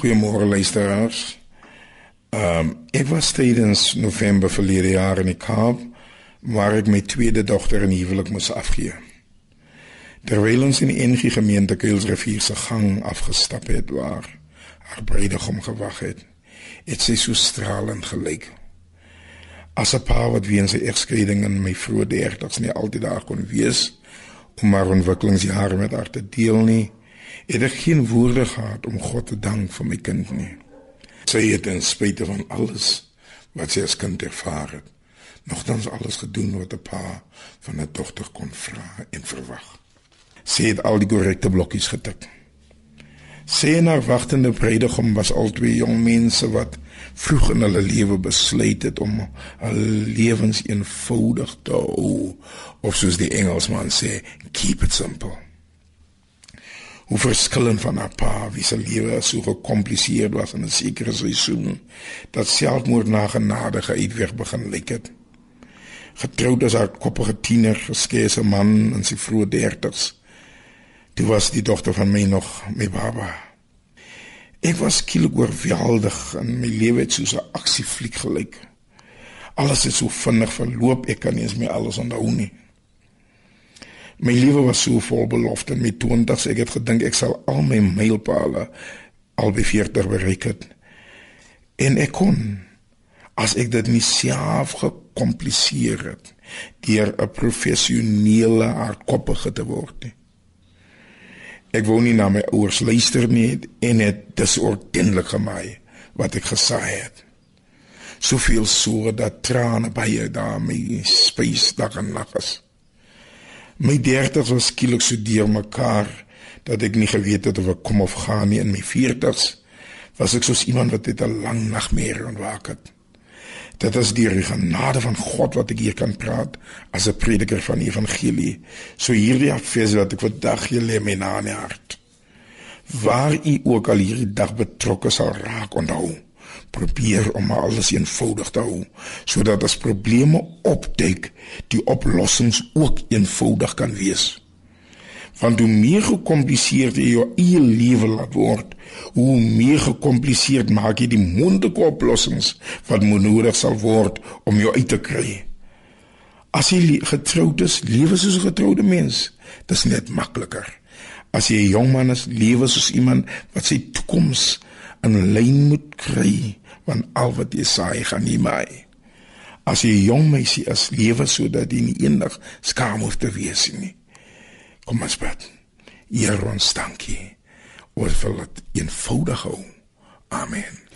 Goeiemôre luisteraars. Ehm um, ek was tydens November verlede jaar in die Kaap waar ek my tweede dogter in huwelik moes afgee. Terwyl ons in die NG gemeente Kuilsrivier se gang afgestap het waar haar bruidegom gewag het, het sy so stralend gelyk. As 'n pa wat weens sy egskeiding in my vroeë 30's nie altyd daar kon wees om haar ontwikkelingsjare met haar te deel nie, het ek geen woorde gehad om God te dank vir my kind nie. Sy het ten spyte van alles wat sy as kind ervaar het, nogtans alles gedoen wat 'n pa van 'n dogter kon vra en verwag. Sy het al die korrekte blokkies getik. Sy en haar wagtende bruidegom was albei jong mense wat vroeg in hulle lewe besluit het om hul lewens eenvoudig te hou of soos die Engelsman sê, keep it simple hoe verskillend van haar pa wie se lewe so gekompliseerd was in 'n sekere seisoen dat selfmoord na genadige uitweg begin lyk het. Getroud as haar koppige tiener, geskeise man in sy vroeë 30's. Dit was die dogter van my nog, my baba. Ek was skielik oorweldig en my lewe het soos 'n aksiefliek gelyk. Alles het so vinnig verloop, ek kan nie eens meer alles onthou nie. My lewe was so vol belofte met 20s. Ek het gedink ek sal al my mylpale al by 40 bereik het. En ek kon as ek dit nie self gekompliseer het deur 'n professionele hardkoppige te word nie. Ek wou nie na my ouers luister nie en het disordentlik gemaai wat ek gesaai het. Soveel so dat trane baie daarmee spesies dag en nag is. My 30's was skielik so deurmekaar dat ek nie geweet het of ek kom of gaan nie in my 40's was ek soos iemand wat net 'n lang nagmerrie ontwaak het. Dit is die genade van God wat ek hier kan praat as 'n prediker van die evangelie. So hierdie afes wat ek vandag hier lê my na in die hart. Waar u ook al hierdie dag betrokke sal raak onthou probeer om alles eenvoudig te hou sodat as probleme opduik die oplossings ook eenvoudig kan wees. Want hoe meer gekompliseerd jy jou eie lewe laat word hoe meer gekompliseerd maak jy die moontlike oplossings wat nodig sal word om jou uit te kry. As jy getroud is lewe soos 'n getroude mens dis net makliker as jy 'n jong man is lewe soos iemand wat sy toekoms in lyn moet kry want al wat jy saai gaan nie my. As jy 'n jong meisie is lewe sodat jy nie eendag skaam hoef te wees nie. Kom ons bid. Hier ons dankie oor vir dit eenvoudig hou. Amen